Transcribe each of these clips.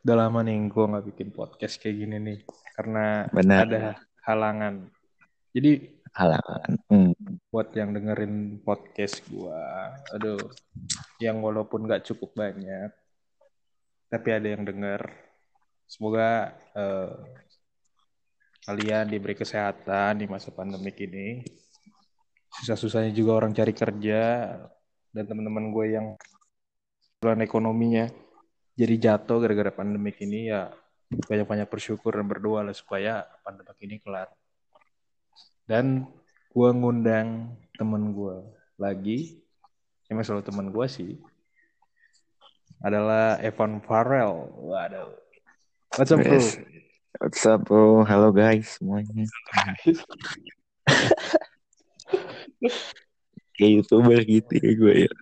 udah lama nih gue nggak bikin podcast kayak gini nih. Karena Benar. ada halangan. Jadi halangan. Hmm. buat yang dengerin podcast gue, aduh, yang walaupun nggak cukup banyak, tapi ada yang denger. Semoga eh, kalian diberi kesehatan di masa pandemik ini. Susah-susahnya juga orang cari kerja dan teman-teman gue yang bulan ekonominya jadi jatuh gara-gara pandemik ini ya banyak-banyak bersyukur dan berdoa lah supaya pandemik ini kelar. Dan gue ngundang temen gue lagi, emang selalu temen gue sih, adalah Evan Farrell. Waduh. What's up, bro? What's up, bro? Halo guys semuanya. Kayak youtuber gitu ya gue ya.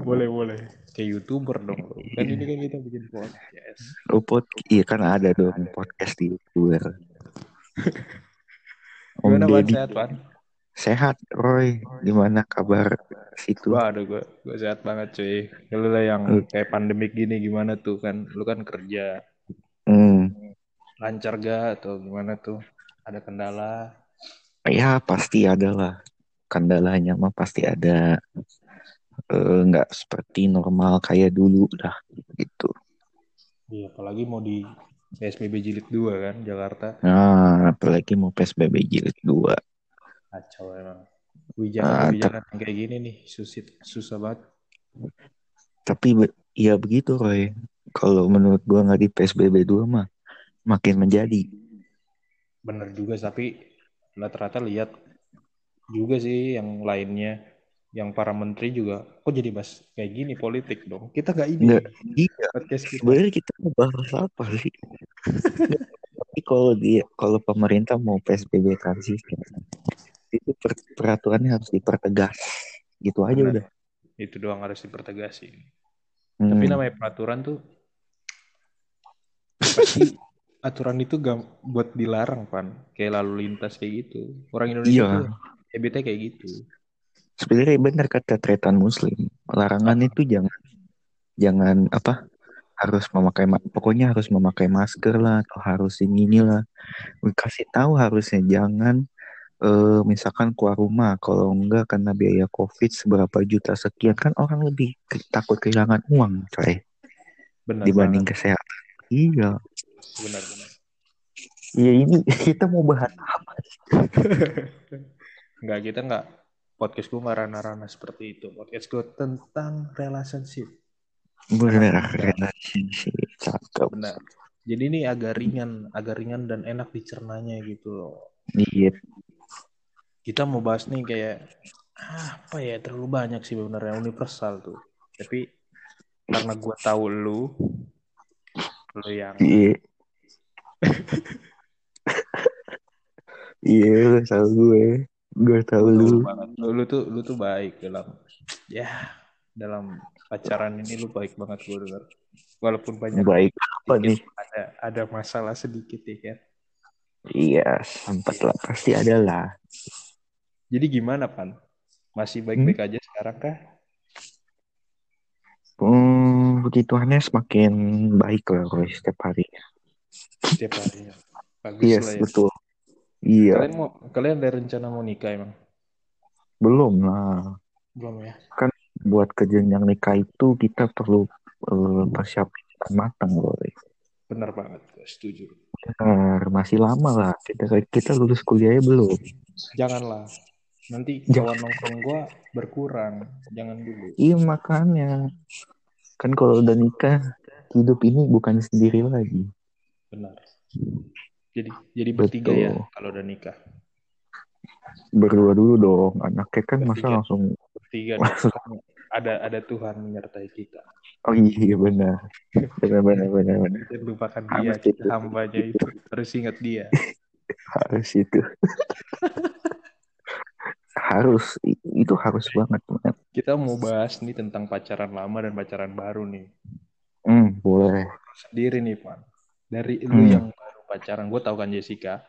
Boleh, boleh. Kayak YouTuber dong, bro. Kan ini kan kita bikin podcast. Oh, pod iya kan ada dong podcast di youtuber. Om Gimana? Deddy Sehat, Pan? sehat, Roy. Gimana kabar situ? Wah, aduh, gue, gue sehat banget, cuy. Lu lah yang kayak pandemik gini gimana tuh kan? Lu kan kerja. Hmm. Lancar gak atau gimana tuh? Ada kendala? Ya pasti ada lah. Kendalanya mah pasti ada. Eh, Nggak seperti normal kayak dulu lah gitu. Iya, apalagi mau di PSBB jilid 2 kan, Jakarta. Nah, apalagi mau PSBB jilid 2. Kacau emang. Ah, Kebijakan-kebijakan yang kayak gini nih, susah, susah banget. Tapi be- ya begitu Roy. Kalau menurut gua nggak di PSBB 2 mah makin menjadi. Bener juga, tapi rata-rata lihat juga sih yang lainnya. Yang para menteri juga, kok jadi bahas kayak gini politik dong. Kita gak ini Nggak, iya. podcast kita. Sebenarnya kita bahas apa sih? Tapi kalau dia kalau pemerintah mau PSBB transisi itu per- peraturannya harus dipertegas. Gitu aja Benar. udah. Itu doang harus dipertegasi. Hmm. Tapi namanya peraturan tuh pasti aturan itu gak buat dilarang pan kayak lalu lintas kayak gitu orang Indonesia Iya. tuh habitnya kayak gitu Sebenarnya benar kata Tretan Muslim. Larangan itu jangan jangan apa harus memakai ma- pokoknya harus memakai masker lah atau harus ini inilah. Kasih tahu harusnya jangan eh, misalkan keluar rumah kalau enggak karena biaya covid seberapa juta sekian kan orang lebih takut kehilangan uang coy benar dibanding banget. kesehatan. Iya. benar benar Iya ini kita mau bahas apa? nggak kita nggak podcast gue nggak ranah-ranah seperti itu podcast gue tentang relationship Benar relationship cakep. benar jadi ini agak ringan agak ringan dan enak dicernanya gitu loh Iya. kita mau bahas nih kayak apa ya terlalu banyak sih sebenarnya universal tuh tapi karena gue tahu lu lu yang Iya. Iya, lu tahu gue. Gue tahu lu lu. lu, tuh lu tuh baik dalam ya dalam pacaran ini lu baik banget gue dengar walaupun banyak Baik apa nih? ada ada masalah sedikit ya kan Iya, sempat lah. Pasti ada lah. jadi gimana pan masih baik-baik aja sekarang kah Hmm, puji Tuhannya semakin baik lah setiap hari. setiap hari bagus Yes, lah ya betul. Iya, kalian mau kalian ada rencana mau nikah emang belum lah. belum ya Buat ke jenjang nikah itu kita perlu persiapan matang Roy. benar banget gue setuju Benar, masih lama lah. Kita kita lulus kuliahnya belum. janganlah nanti Jangan. kawan nongkrong gue berkurang jangan dulu Iya makanya. Kan kalau udah nikah, hidup ini bukan sendiri lagi. benar jadi jadi bertiga Betul. ya kalau udah nikah Berdua dulu dong. Anaknya kan masa Bertiga. langsung bertiga ada ada Tuhan menyertai kita Oh iya benar. Benar benar benar benar. Jangan lupakan dia Harus kita itu. hambanya itu harus ingat dia Harus itu. harus itu harus banget. man. kita mau bahas nih tentang pacaran lama dan pacaran baru nih Hmm, boleh. sendiri nih Pan dari lu Hmm. yang baru pacaran gue tahu kan Jessica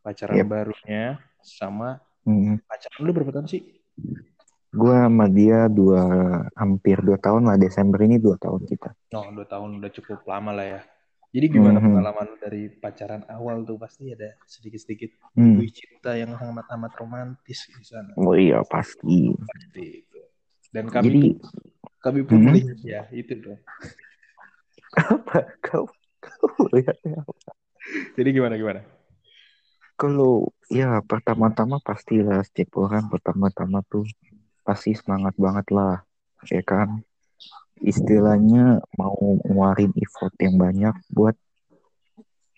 pacaran Yep. barunya sama Hmm. pacaran lu berapa tahun sih gue sama dia dua hampir dua tahun lah Desember ini dua tahun kita Oh, dua tahun udah cukup lama lah ya. Jadi gimana Mhm. pengalaman lu dari pacaran awal tuh pasti ada sedikit-sedikit Hmm. buih cinta yang amat-amat romantis di sana. oh iya pasti Pasti itu. Dan kami jadi kami pun Hmm. melihat ya itu dong. apa kau kau lihatnya apa? Jadi gimana gimana? kalau ya pertama-tama pastilah setiap orang pertama-tama tuh pasti semangat banget lah ya kan istilahnya mau ngeluarin effort yang banyak buat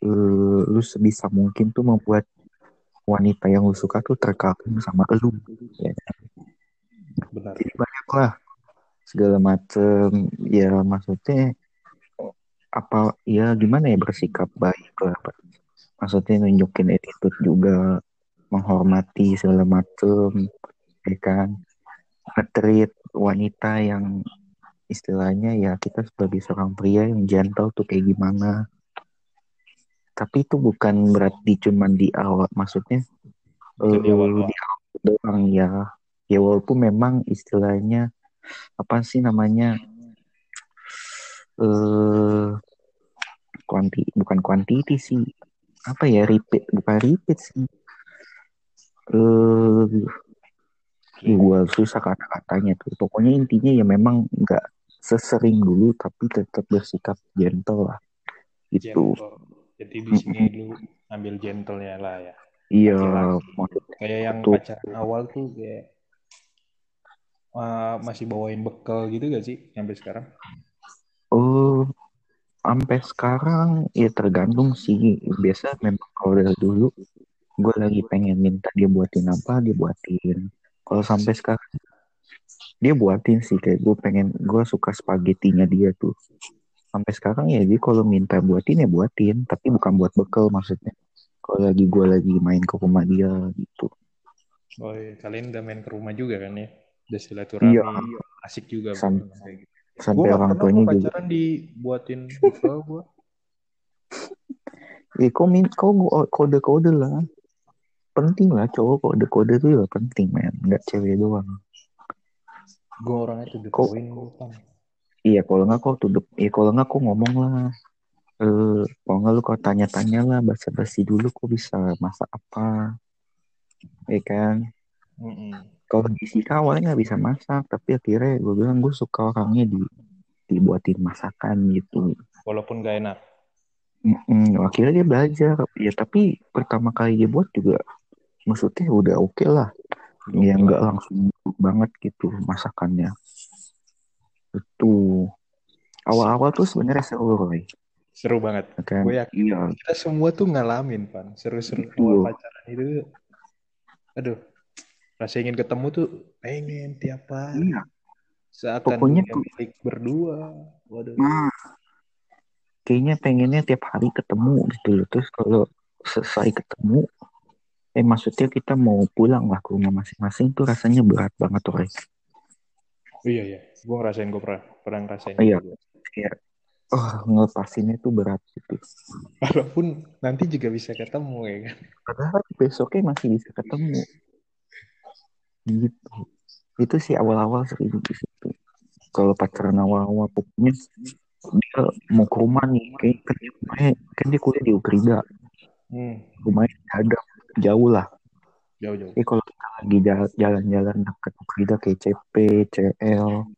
eh, lu sebisa mungkin tuh membuat wanita yang lu suka tuh terkagum sama lu ya kan? Benar. jadi banyak lah segala macem ya maksudnya apa ya gimana ya bersikap baik lah maksudnya nunjukin attitude juga menghormati segala macem ya kan? Nge-treat wanita yang istilahnya ya kita sebagai seorang pria yang gentle tuh kayak gimana. Tapi itu bukan berarti cuman di awal maksudnya di eh, awal doang. di awal doang ya. Ya walaupun memang istilahnya apa sih namanya eh kuanti bukan quantity sih apa ya repeat bukan repeat sih eh gue susah kata-katanya tuh pokoknya intinya ya memang nggak sesering dulu tapi tetap bersikap gentle lah gitu Gentle. Jadi di sini lu ambil gentle-nya lah ya. iya Kayak yang Betul. pacaran awal tuh kayak uh, masih bawain bekal gitu gak sih sampai sekarang? Sampai sekarang ya tergantung sih biasa memang kalau dari dulu gue lagi pengen minta dia buatin apa dia buatin kalau sampai sekarang dia buatin sih kayak gue pengen gue suka spaghettinya dia tuh sampai sekarang ya dia kalau minta buatin ya buatin tapi bukan buat bekal maksudnya kalau lagi gue lagi main ke rumah dia gitu Oh iya, kalian udah main ke rumah juga kan ya? Udah silaturahmi, Iya. asik juga. Sam- pokoknya kayak gitu. Sampai orang tuanya juga pacaran dibuatin bekal gue. eh kau min kau kode kode lah penting lah cowok kode kode tuh ya penting men nggak cewek doang Gue orangnya tuh the point kan. Iya, kalau nggak kau tuh, iya kalau nggak kau ngomong lah. Eh, kalau nggak lu kau tanya-tanya lah, basa-basi dulu kau bisa masak apa, ya kan? Mm-mm. Kalau di Sika awalnya nggak bisa masak, tapi akhirnya gue bilang gue suka orangnya di dibuatin masakan gitu. Walaupun gak enak. Mm-mm, akhirnya dia belajar, ya tapi pertama kali dia buat juga, maksudnya udah oke lah, Udah ya oke nggak lah. langsung banget gitu masakannya. Itu awal-awal tuh sebenarnya seru, Roy. Seru banget. ya kan? Gue yakin Iya, kita semua tuh ngalamin, Pan. Seru-seru Betul. pacaran itu. Aduh, rasa ingin ketemu tuh pengen tiap hari. iya. Seakan Pokoknya tuh- berdua. Waduh. Nah, kayaknya pengennya tiap hari ketemu gitu loh. Terus kalau selesai ketemu, eh maksudnya kita mau pulang lah ke rumah masing-masing tuh rasanya berat banget tuh. Oh, iya, iya. Gue ngerasain, gue pernah, pernah ngerasain. Iya. juga. Kayak, oh ngelepasinnya tuh berat gitu. Walaupun nanti juga bisa ketemu ya kan. Padahal besoknya masih bisa ketemu. Gitu. Itu sih awal-awal sering di situ. Kalau pacaran awal-awal pokoknya dia mau ke rumah nih, kayak kan dia, rumahnya- kan dia kuliah di Ukrida, Hmm, rumahnya ada jauh lah. jauh-jauh. Jadi kalau kita lagi jala- jalan-jalan dekat Ukrida kayak CP, CL,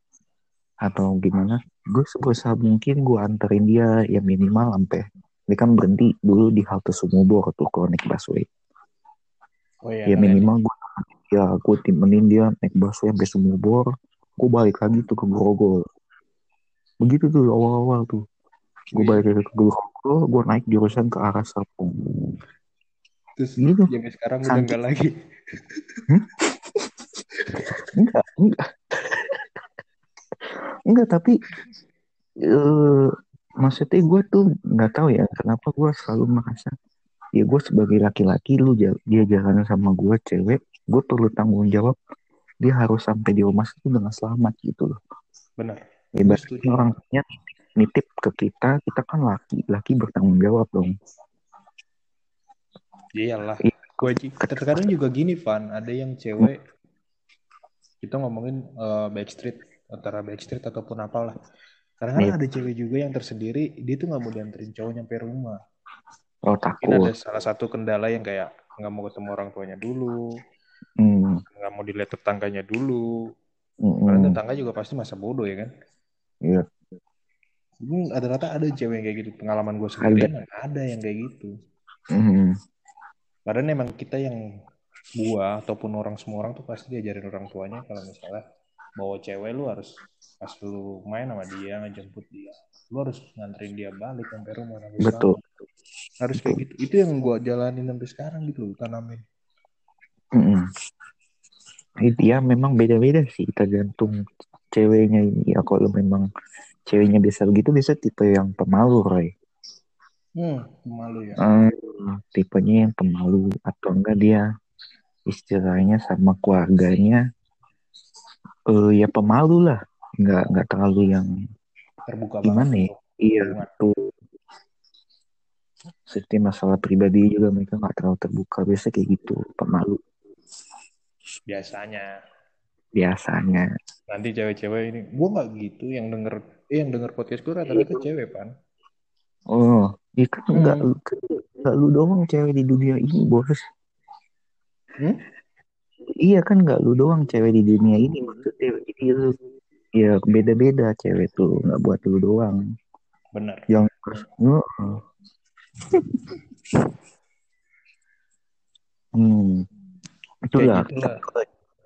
atau gimana, gue sebisa mungkin gue anterin dia ya minimal sampai dia kan berhenti dulu di halte Sumubor tuh kalau naik busway. Oh iya, ya kalian- minimal gue ya gue temenin dia naik busway sampai Sumubor, gue balik lagi tuh ke Grogol. Begitu tuh awal-awal tuh. Gue balik lagi ke Grogol, gue naik jurusan ke arah Serpong. Terus Gitu. yang sekarang udah enggak lagi. Enggak, enggak. enggak, tapi eh maksudnya gue tuh nggak tahu ya kenapa gue selalu merasa ya gue sebagai laki-laki lu dia jalan sama gue cewek gue perlu tanggung jawab dia harus sampai di rumah itu dengan selamat gitu loh Benar. ya Gue berarti setuju. orang tuanya nitip, ke kita kita kan laki laki bertanggung jawab dong Iyalah. Iya. Gue terkadang juga gini, Van. Ada yang cewek kita ngomongin uh, Backstreet antara Backstreet ataupun apalah karena yeah. ada cewek juga yang tersendiri dia tuh nggak mau dianterin cowok nyampe rumah oh takut mungkin ada salah satu kendala yang kayak nggak mau ketemu orang tuanya dulu Hmm. nggak mau dilihat tetangganya dulu Mm-mm. karena tetangga juga pasti masa bodoh ya kan Iya. Hmm, ada rata ada cewek yang kayak gitu pengalaman gue sendiri ada. ada yang kayak gitu Mm. Padahal emang kita yang gua ataupun orang semua orang tuh pasti diajarin orang tuanya kalau misalnya bawa cewek lu harus pas lu main sama dia ngejemput dia lu harus nganterin dia balik sampai rumah sampai Betul. Harus kayak gitu. Itu yang gua jalanin sampai sekarang gitu loh tanamin. Mm-mm. Itu ya memang beda-beda sih tergantung ceweknya ini. Ya kalau memang ceweknya bisa begitu bisa tipe yang pemalu Roy. Hmm malu ya. Eh, tipenya yang pemalu. Atau enggak dia istilahnya sama keluarganya eh ya pemalu lah. Nggak nggak terlalu yang terbuka gimana banget ya iya hubungan. Setiap masalah pribadi juga mereka nggak terlalu terbuka. Biasa kayak gitu pemalu biasanya. Biasanya. Nanti cewek-cewek ini gua nggak gitu yang denger eh, yang denger podcast gua rata-rata cewek pan. Oh itu kan nggak Hmm. nggak lu doang cewek di dunia ini bos. Hmm? iya kan nggak lu doang cewek di dunia ini maksudnya ini lu. Ya beda-beda cewek tuh nggak buat lu doang. Bener yang. Hmm. Itulah Kayak gitulah.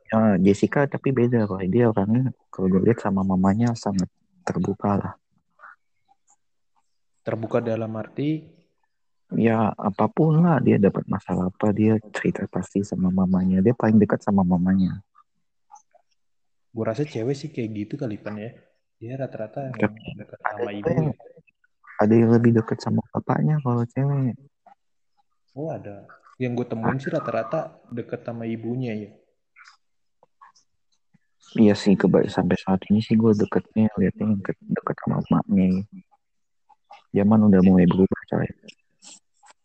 Ya, Jessica tapi beda kok dia orangnya kalau gue lihat sama mamanya sangat terbuka lah. Terbuka dalam arti? Ya apa pun lah dia dapat masalah apa dia cerita pasti sama mamanya. Dia paling dekat sama mamanya. Gue rasa cewek sih kayak gitu kali pan ya. Dia rata-rata dekat sama ibu. yang- ada yang lebih dekat sama bapaknya kalau cewek. Oh ada. Yang gue temuin sih rata-rata dekat sama ibunya ya. Iya sih kebaik sampai saat ini sih gue deketnya liatnya yang ke- dekat sama emaknya. Zaman udah mulai berubah coy.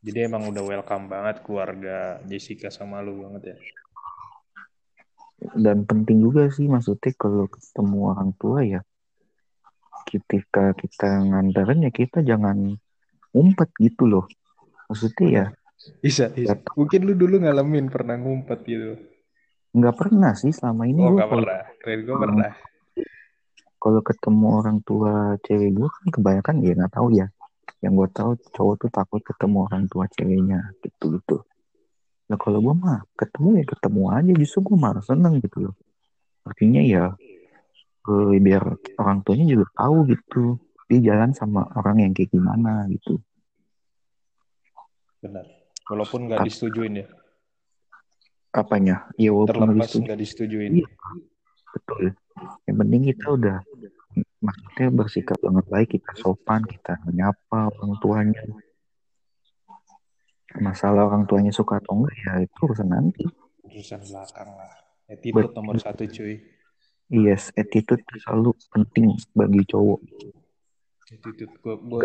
Jadi emang udah welcome banget keluarga Jessica sama lu banget ya? Dan penting juga sih maksudnya kalau ketemu orang tua ya ketika kita nganterin ya kita jangan ngumpet gitu loh. Maksudnya ya bisa bisa. mungkin lu dulu ngalamin pernah ngumpet gitu. Nggak pernah sih selama ini oh gue gak kalau pernah. Keren gue pernah. Kalau ketemu orang tua cewek gue kan kebanyakan ya nggak tahu ya. Yang gue tahu cowok tuh takut ketemu orang tua ceweknya gitu gitu. Nah kalau gue mah ketemu ya ketemu aja. Justru gue malah seneng gitu loh. Artinya ya eh, biar orang tuanya juga tahu gitu dia jalan sama orang yang kayak gimana gitu. Benar. Walaupun nggak disetujuin ya. Apanya? Ya walaupun terlepas nggak disetujuin. Iya. betul. Yang penting kita udah maksudnya bersikap dengan baik kita sopan kita menyapa orang tuanya. Masalah orang tuanya suka atau enggak ya itu urusan nanti. Urusan belakang lah. Attitude Bet- nomor satu cuy. Yes attitude itu selalu penting bagi cowok attitude gue gue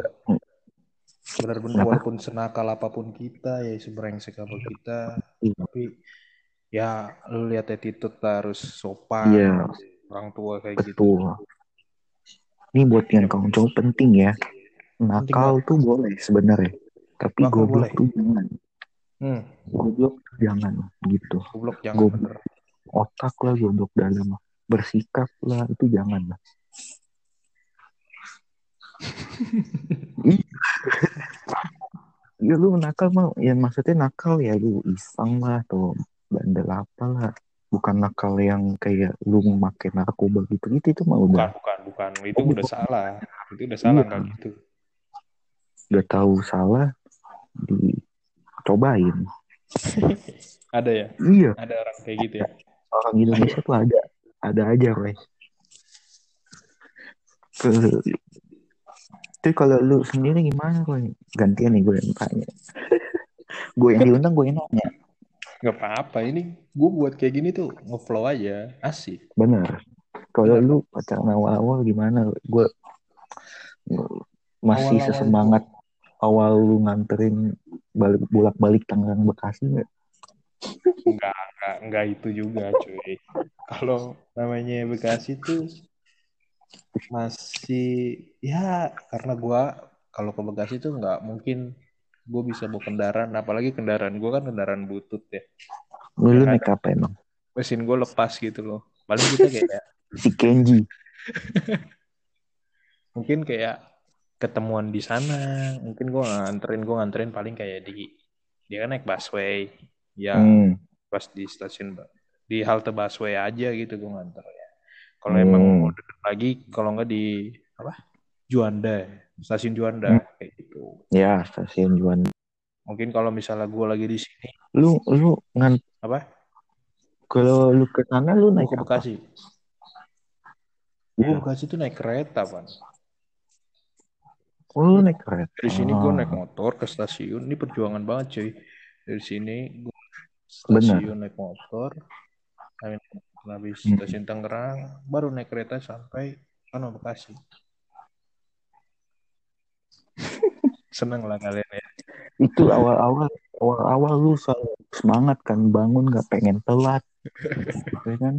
benar-benar walaupun senakal apa pun kita ya sebrengsek apa kita Iya. tapi ya lu lihat attitude harus sopan Iya. orang tua kayak gitu. Betul. Ini buat yang kaum cowok penting ya. Nakal tuh boleh sebenarnya. Tapi Nakal goblok boleh. tuh jangan. Hmm. Goblok jangan gitu. Goblok jangan Goblok. otak lah goblok dalam. Bersikap lah itu jangan lah. Ya lu nakal mah ya maksudnya nakal ya lu iseng lah atau bandel apa lah. Bukan nakal yang kayak lu memakai narkoba gitu gitu itu mah bukan udah bukan bukan itu Oh, udah bukan. salah. Itu udah salah Iya. nggak gitu. Udah tahu salah dicobain ada ya? Iya. Ada orang kayak gitu ya? Orang Indonesia tuh ada ada aja Roy itu kalau lu sendiri gimana Roy gantian nih gue yang tanya. Gue yang diundang gue yang nanya. Nggak apa-apa ini gue buat kayak gini tuh ngeflow aja asik. Bener. Kalau lu pacaran awal-awal gimana? Gue masih Awal-awal. sesemangat awal lu nganterin balik bolak-balik Tangerang Bekasi nggak? Enggak, enggak, enggak itu juga cuy. Kalau namanya Bekasi tuh masih ya karena gua kalau ke Bekasi tuh nggak mungkin gue bisa bawa kendaraan. Apalagi kendaraan gue kan kendaraan butut ya. Lu, Ya naik apa emang? mesin gue lepas gitu loh. Paling kita kayak Si Kenji. mungkin kayak ketemuan di sana. Mungkin gue nganterin gue nganterin paling kayak di dia kan naik busway. Ya Hmm. pas di stasiun di halte busway aja gitu gue nganter. ya kalau Hmm. emang mau deket lagi kalau nggak di apa Juanda stasiun Juanda Hmm. kayak gitu Ya, stasiun Juan. mungkin kalau misalnya gue lagi di sini Lu lu ngan apa kalau lu ke sana lu naik ke? Bekasi gue Iya. Bekasi tuh naik kereta pan Oh, lu naik kereta. dari sini gue naik Ah, motor ke stasiun ini perjuangan banget cuy dari sini gue stasiun naik motor habis habis Hmm. stasiun Tangerang baru naik kereta sampai Kano Bekasi seneng lah kalian ya Itu awal-awal awal-awal lu selalu semangat kan bangun nggak pengen telat. Ya kan?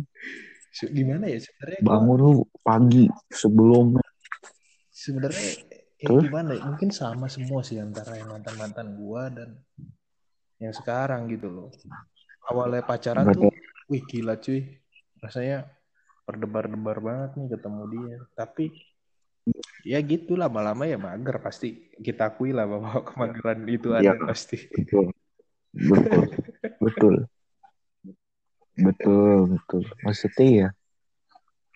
Gimana ya sebenarnya Bangun lu pagi sebelum sebenarnya ya Terus? gimana ya mungkin sama semua sih antara yang mantan mantan gua dan yang sekarang gitu loh awalnya pacaran tuh berarti wih gila cuy rasanya berdebar-debar banget nih ketemu dia. Tapi ya gitu lama-lama ya mager pasti. Kita akui lah bahwa kemageran itu ada Iya. pasti. Betul. Betul. Betul. Betul betul. Maksudnya ya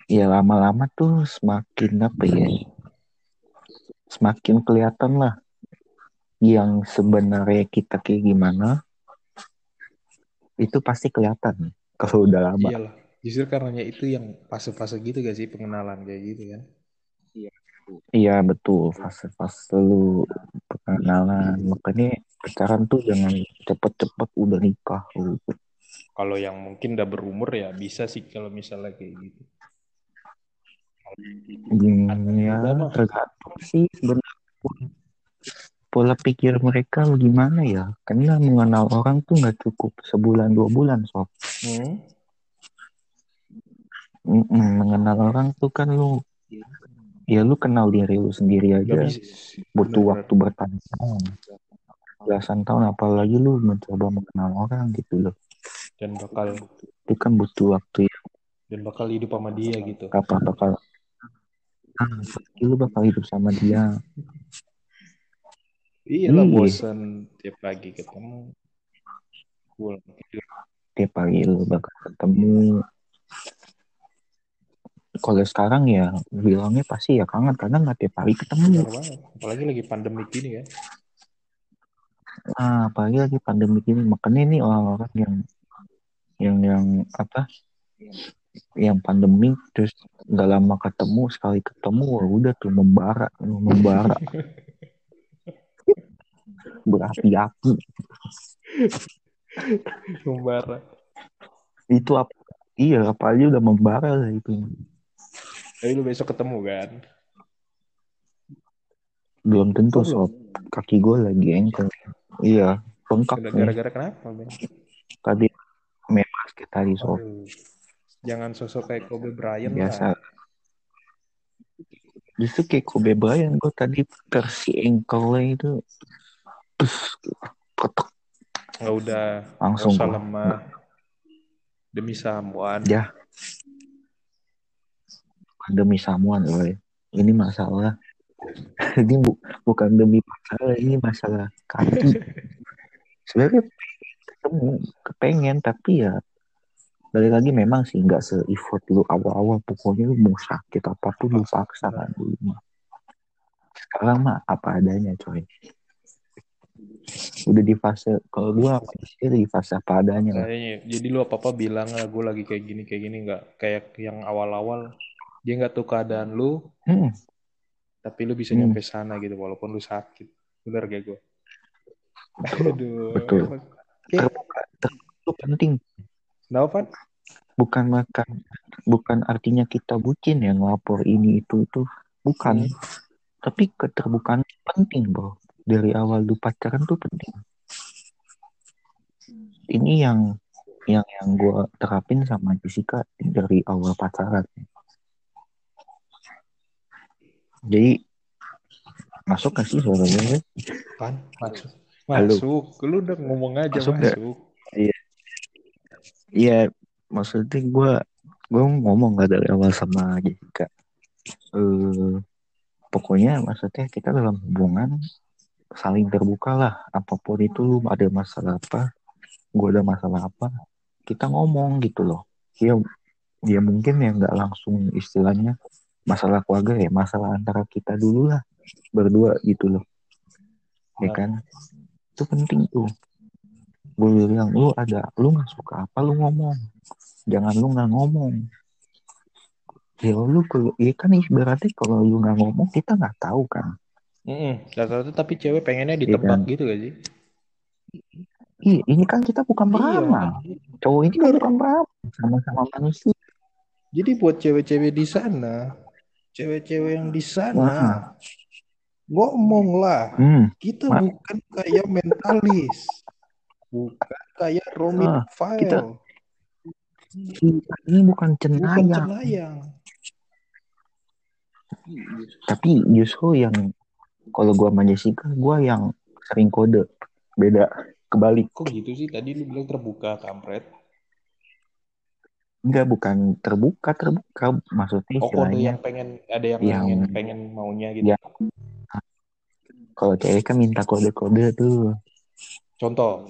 ya lama-lama tuh semakin apa ya? Semakin kelihatan lah yang sebenarnya kita kayak gimana itu pasti kelihatan kalau udah lama. Iyalah justru karenanya itu yang fase-fase gitu gak sih pengenalan kayak gitu kan? Iya betul. Fase-fase lu perkenalan makanya pacaran tuh jangan cepet-cepet udah nikah gitu. kalau yang mungkin udah berumur ya bisa sih kalau misalnya kayak gitu. Hmm, ya tergantung sih sebenarnya pola pikir mereka gimana ya? Karena mengenal orang tuh nggak cukup sebulan dua bulan sob. Hmm? Mengenal orang tuh kan lu ya lu kenal diri lu sendiri aja. Bisa butuh Bener-bener. waktu bertahun-tahun. Belasan tahun apalagi lu mencoba mengenal orang gitu loh. Dan bakal itu kan butuh waktu ya. Dan bakal hidup sama dia gitu. Kapan bakal? Ah, lu bakal hidup sama dia. Iya. bosan tiap pagi ketemu. Tidur tiap pagi lu bakal ketemu kalau sekarang ya bilangnya pasti ya kangen karena nggak tiap hari ketemu. Apalagi lagi pandemi gini kan nah apalagi lagi pandemi ini makanya ini orang-orang yang yang yang apa yang pandemi terus nggak lama ketemu sekali ketemu wah udah tuh membara membara. Berapi-api. Membara. Itu apa iya apa aja udah membara lah itu tapi lu besok ketemu kan? Belum tentu Oh, sob. kaki gue lagi engkel iya bengkak gara-gara kenapa Ben? tadi main basket tadi sob. Aduh. jangan sosok kayak Kobe Bryant biasa. lah. Justru kayak Kobe Bryant gue tadi tersi engkelnya itu terus ketek. Nggak udah langsung nggak usah lemah. Demi Samuan ya demi Samuan loh ini masalah. Ini bu- bukan demi masalah ini masalah kaki. Sebenarnya ketemu kepengen tapi ya balik lagi memang sih nggak se effort lu awal-awal. Pokoknya lu mau sakit apa pun lu paksa kan dulu mah. Sekarang mah apa adanya coy. Udah di fase kalau gua sih di fase apa adanya lah. Kayaknya, jadi lu apa apa bilang lah gue lagi kayak gini kayak gini. Nggak kayak yang awal-awal dia nggak tahu keadaan lu hmm, tapi lu bisa Hmm. nyampe sana gitu walaupun lu sakit. Bener gak gue aduh. Betul. terbuka itu penting. Kenapa bukan makan bukan artinya kita bucin ya ngelapor ini itu itu. Bukan. Hmm. tapi keterbukaan penting bro. Dari awal lu pacaran tuh penting. Ini yang yang yang gue terapin sama Jessica dari awal pacaran jadi masuk gak sih suaranya kan masuk Halo. masuk lu udah ngomong aja Masuk masuk, nggak? Iya, maksudnya gue gue ngomong gak dari awal sama Jessica. Eh, pokoknya maksudnya kita dalam hubungan saling terbuka lah. Apa pun itu lu ada masalah apa, gue ada masalah apa, kita ngomong gitu loh. Ya, ya mungkin ya nggak langsung istilahnya masalah keluarga ya, masalah antara kita dulu lah berdua gitu loh. Ya kan? Itu penting tuh. Gue bilang lu ada, lu nggak suka apa lu ngomong. Jangan lu nggak ngomong. Ya lu kalau ya kan ibaratnya kalau lu nggak ngomong kita nggak tahu kan. Mm-mm. Rata-rata tapi cewek pengennya Iya ditebak kan? gitu gak sih Iya, ini kan kita bukan Iya. beramal. Cowok ini kan bukan beramal, sama-sama manusia. jadi buat cewek-cewek di sana cewek-cewek yang di sana Wah. ngomong lah Hmm, kita Ma- bukan kayak mentalis. Bukan kayak Romy Ah, File kita- kita ini bukan bukan cenayang, cenayang. Tapi justru yang kalau gua sama Jessica, gua yang sering kode. Beda, kebalik. kok gitu sih? Tadi lu bilang terbuka kampret Enggak, bukan terbuka, terbuka. Maksudnya oh kode yang pengen ada yang Yang- pengen pengen maunya gitu Ya. kalau cewek kan minta kode-kode tuh. contoh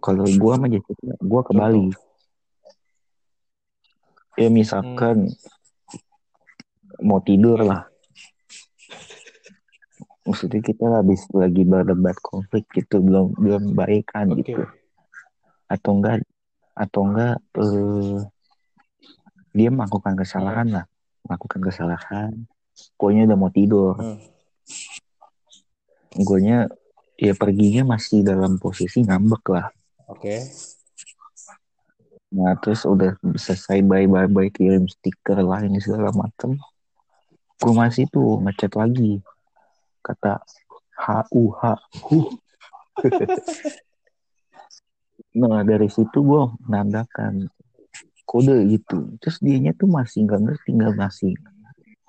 Kalau gua sama Jessica, gua kebalik. Ya misalkan mau tidur lah. Maksudnya kita habis lagi berdebat konflik gitu belum belum baikan oke gitu. Atau enggak atau enggak eh, dia melakukan kesalahan lah, melakukan kesalahan. Guanya udah mau tidur. Hmm. Guanya ya perginya masih dalam posisi ngambek lah. oke Nah terus udah selesai bye bye bye kirim stiker lain segala macem. Gue masih tuh ngechat lagi kata huh. nah dari situ gue menandakan kode gitu. Terus dianya tuh masih nggak ngerti nggak masih.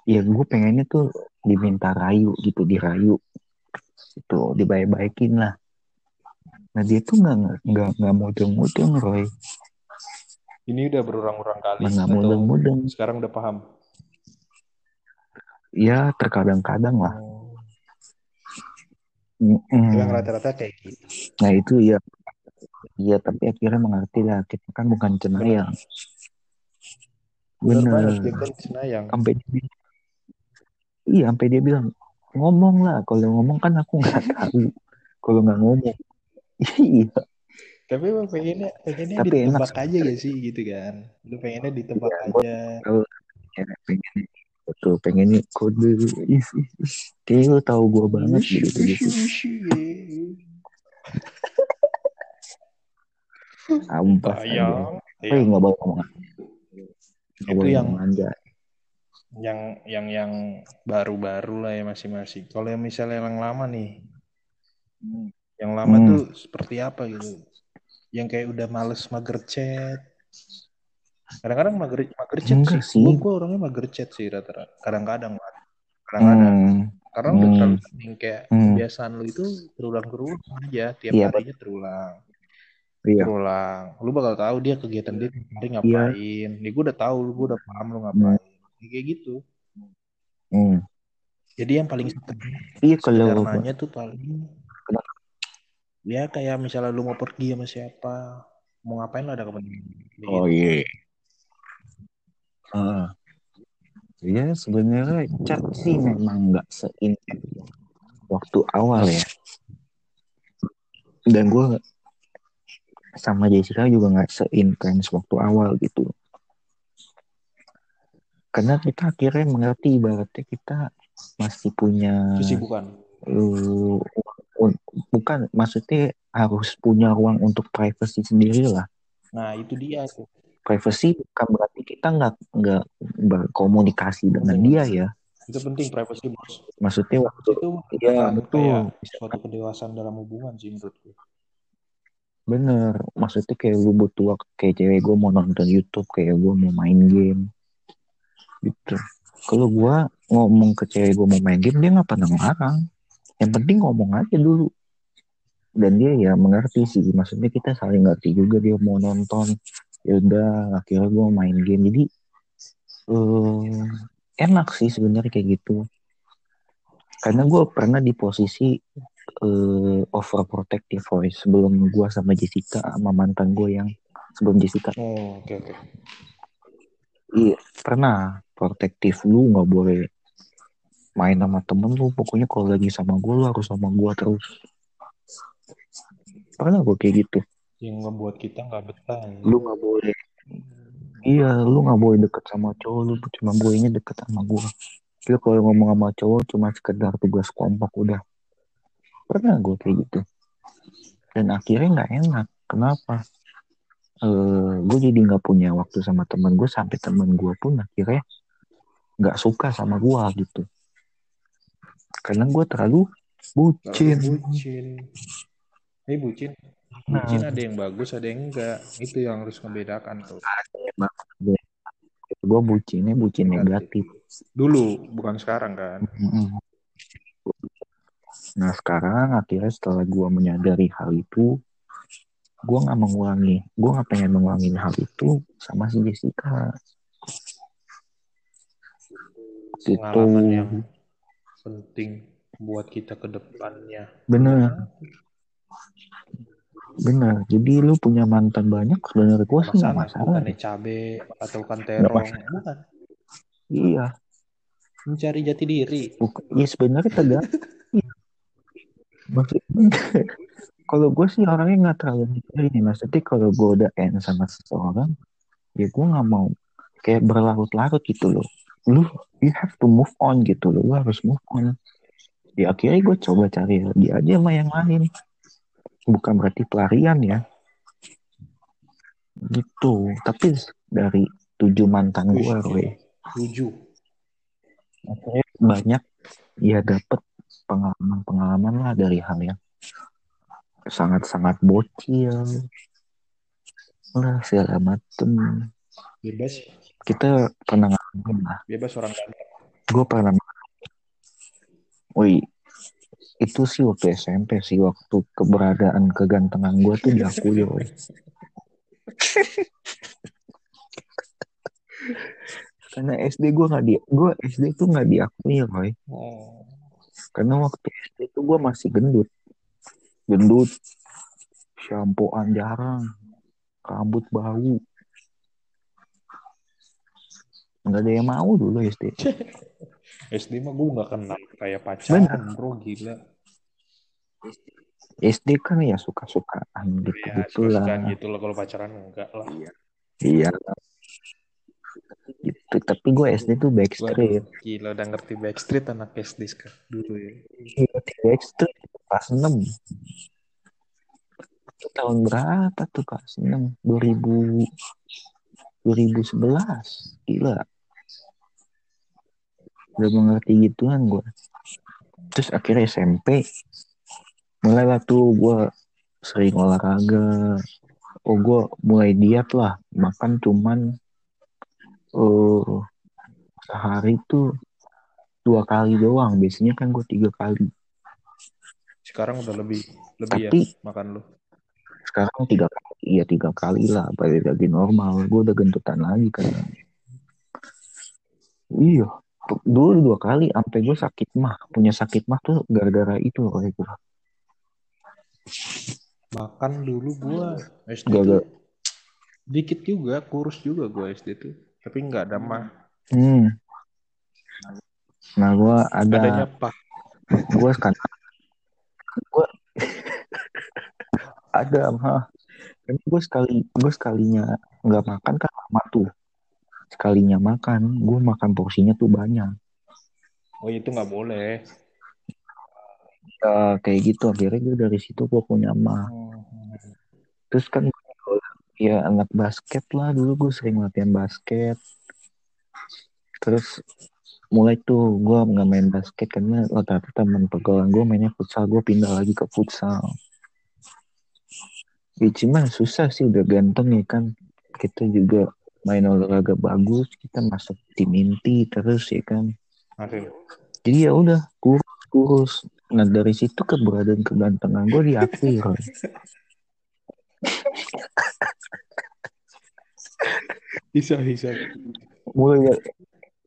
Ya gue pengennya tuh diminta rayu gitu dirayu itu dibaik-baikin lah. Nah dia tuh nggak nggak nggak mudeng-mudeng Roy, ini udah berulang-ulang kali nggak atau mudeng-mudeng. sekarang udah paham Ya terkadang-kadang lah. Mm-mm. yang rata-rata kayak gitu Nah itu ya, iya tapi akhirnya mengerti lah kita kan bukan cenayang. Kan senayang Sampai dia, bilang- iya sampai dia bilang ngomong lah. Kalau ngomong kan aku nggak tahu. Kalau nggak ngomong, iya. Tapi emang pengennya pengennya Tapi enak ditebak aja gak sih gitu kan? Lu pengennya ditebak Iya, gua- aja. Ya, pengen betul pengen kode. Is, is, is. Kayaknya lu tahu gue banget gitu gitu. Sayang. Eh Yang, nggak boleh ngomong. Nggak Itu yang- aja. yang yang yang baru-baru lah ya masing-masing. Kalau yang misalnya yang lama nih, yang lama Hmm. tuh seperti apa gitu? Yang kayak udah males mager chat. Kadang-kadang mager mager chat Enggak sih. sih. Gue gue orangnya mager chat sih rata-rata. Kadang-kadang lah. Kadang-kadang. Hmm. Karena udah Hmm. terlalu sering kayak Hmm. kebiasaan lu itu terulang-terulang aja. Tiap Iya, harinya terulang. Iya. Terulang. Lu bakal tahu dia kegiatan dia hari ngapain. Nih gue udah tahu, gue udah paham lu ngapain. Kayak gitu. Hmm. Jadi yang paling Iya kalau sederhananya tuh paling ya kayak misalnya lu mau pergi sama siapa, mau ngapain lu ada kepentingan. Oh iya. Ah. Ya sebenarnya chat sih memang nggak seintens waktu awal ya. Dan gue sama Jessica juga nggak seintens waktu awal gitu. Karena kita akhirnya mengerti ibaratnya kita masih punya Kesibukan. uh, bukan maksudnya harus punya ruang untuk privacy sendiri lah. Nah itu dia tuh. privacy bukan berarti kita nggak nggak berkomunikasi dengan dia ya Itu penting privacy bos. maksudnya waktu Itu merupakan betul. suatu kedewasaan dalam hubungan sih menurut gue. Bener maksudnya kayak lu butuh waktu kayak cewek gue mau nonton YouTube kayak gue mau main game gitu. Kalau gue ngomong ke cewek gue mau main game dia nggak pernah ngelarang yang penting ngomong aja dulu. Dan dia ya mengerti sih maksudnya kita saling ngerti juga dia mau nonton. Ya udah akhirnya gue main game. Jadi eh enak sih sebenarnya kayak gitu. Karena gue pernah di posisi eh, overprotective voice. Sebelum gue sama Jessica sama mantan gue yang sebelum Jessica. Oh, oke oke. iya pernah. Protektif lu nggak boleh main sama temen lu. Pokoknya kalau lagi sama gue lu harus sama gue terus. Pernah gue kayak gitu. Yang ngebuat kita nggak betah. ya. lu nggak boleh. Iya lu nggak boleh deket sama cowok. Lu cuma bolehnya deket sama gue lu kalau ngomong sama cowok cuma sekedar tugas kompak udah pernah gue kayak gitu dan akhirnya nggak enak kenapa eh gue jadi nggak punya waktu sama temen gue sampai temen gue pun akhirnya nggak suka sama gue gitu karena gue terlalu bucin Terlalu bucin. Eh bucin. Nah. Bucin ada yang bagus, ada yang enggak. Itu yang harus membedakan tuh. gue bucinnya bucin negatif Dulu, bukan sekarang kan. Mm-mm. Nah sekarang akhirnya setelah gue menyadari hal itu, gue nggak mengulangi, gue nggak pengen mengulangi hal itu sama si Jessica. Gitu. Pengalaman yang penting buat kita ke depannya. Bener, bener. Jadi lu punya mantan banyak, sebenarnya gue sih nggak Masalah, bukan cabe atau kan terong. Bukan. Iya, Mencari jati diri. bukan. Iya sebenarnya tergantung. Maksudnya, kalau gue sih orangnya nggak terlalu ini. Maksudnya kalau gue udah end sama seseorang, ya gue nggak mau kayak berlarut-larut gitu loh. Lu, you have to move on gitu loh. Lu harus move on. Ya akhirnya gue coba cari dia aja sama yang lain. Bukan berarti pelarian ya. Gitu. Tapi dari tujuh mantan gue, Roy, Tujuh. akhirnya banyak ya dapet pengalaman-pengalaman lah dari hal yang sangat-sangat bocil lah segala macem Bebas. kita pernah ngalamin lah Bebas orang gue pernah woi itu sih waktu SMP sih waktu keberadaan kegantengan gue tuh diakui woy. karena SD gue nggak di gue SD tuh nggak diakui Roy Oh. Karena waktu SD tuh gue masih gendut. Gendut. Shampooan jarang. Rambut bau. Nggak ada yang mau dulu SD SD mah gue gak kenal. Kayak pacaran bro gila. SD kan ya suka-sukaan gitu Ya, gitulah suka gitu lah kalau pacaran enggak lah. iya gitu. Tapi gue SD tuh Waduh, backstreet gila udah ngerti Backstreet anak SD sekarang. Dulu ya. Iya, backstreet. Kelas 6 itu tahun berapa tuh kelas 6 2000 2011 gila. Udah mengerti gituan gue terus akhirnya SMP mulailah tuh gue sering olahraga. Oh gue mulai diet lah. Makan cuman eh sehari tuh dua kali doang. Biasanya kan gue tiga kali. Sekarang udah lebih lebih ya Tapi- makan lu. sekarang tiga kali. Iya tiga kali lah. Balik lagi normal. Gue udah gendutan lagi kan. Iya. Dulu dua kali. Sampai gue sakit mah. Punya sakit mah tuh gara-gara itu loh kayak gue Makan dulu gua. SD gak. dikit juga, kurus juga gua SD tuh. Tapi nggak ada mah. hmm. nah gue ada Adanya pah. gue kan gue ada mah kan gue sekali gue sekalinya nggak makan kan lama tuh sekalinya makan gue makan porsinya tuh banyak Oh itu nggak boleh. ya, kayak gitu akhirnya gue dari situ gue punya mah Hmm. terus kan ya anak basket lah dulu gue sering latihan basket terus mulai tuh gue nggak main basket karena rata-rata teman pergaulan gue mainnya futsal gue pindah lagi ke futsal Ya, cuman susah sih udah ganteng ya kan. Kita juga main olahraga bagus, kita masuk tim inti terus ya kan. Oke. Jadi ya udah kurus kurus. Nah dari situ keberadaan kegantengan gue diakui Roy. Bisa, bisa. Mulai dari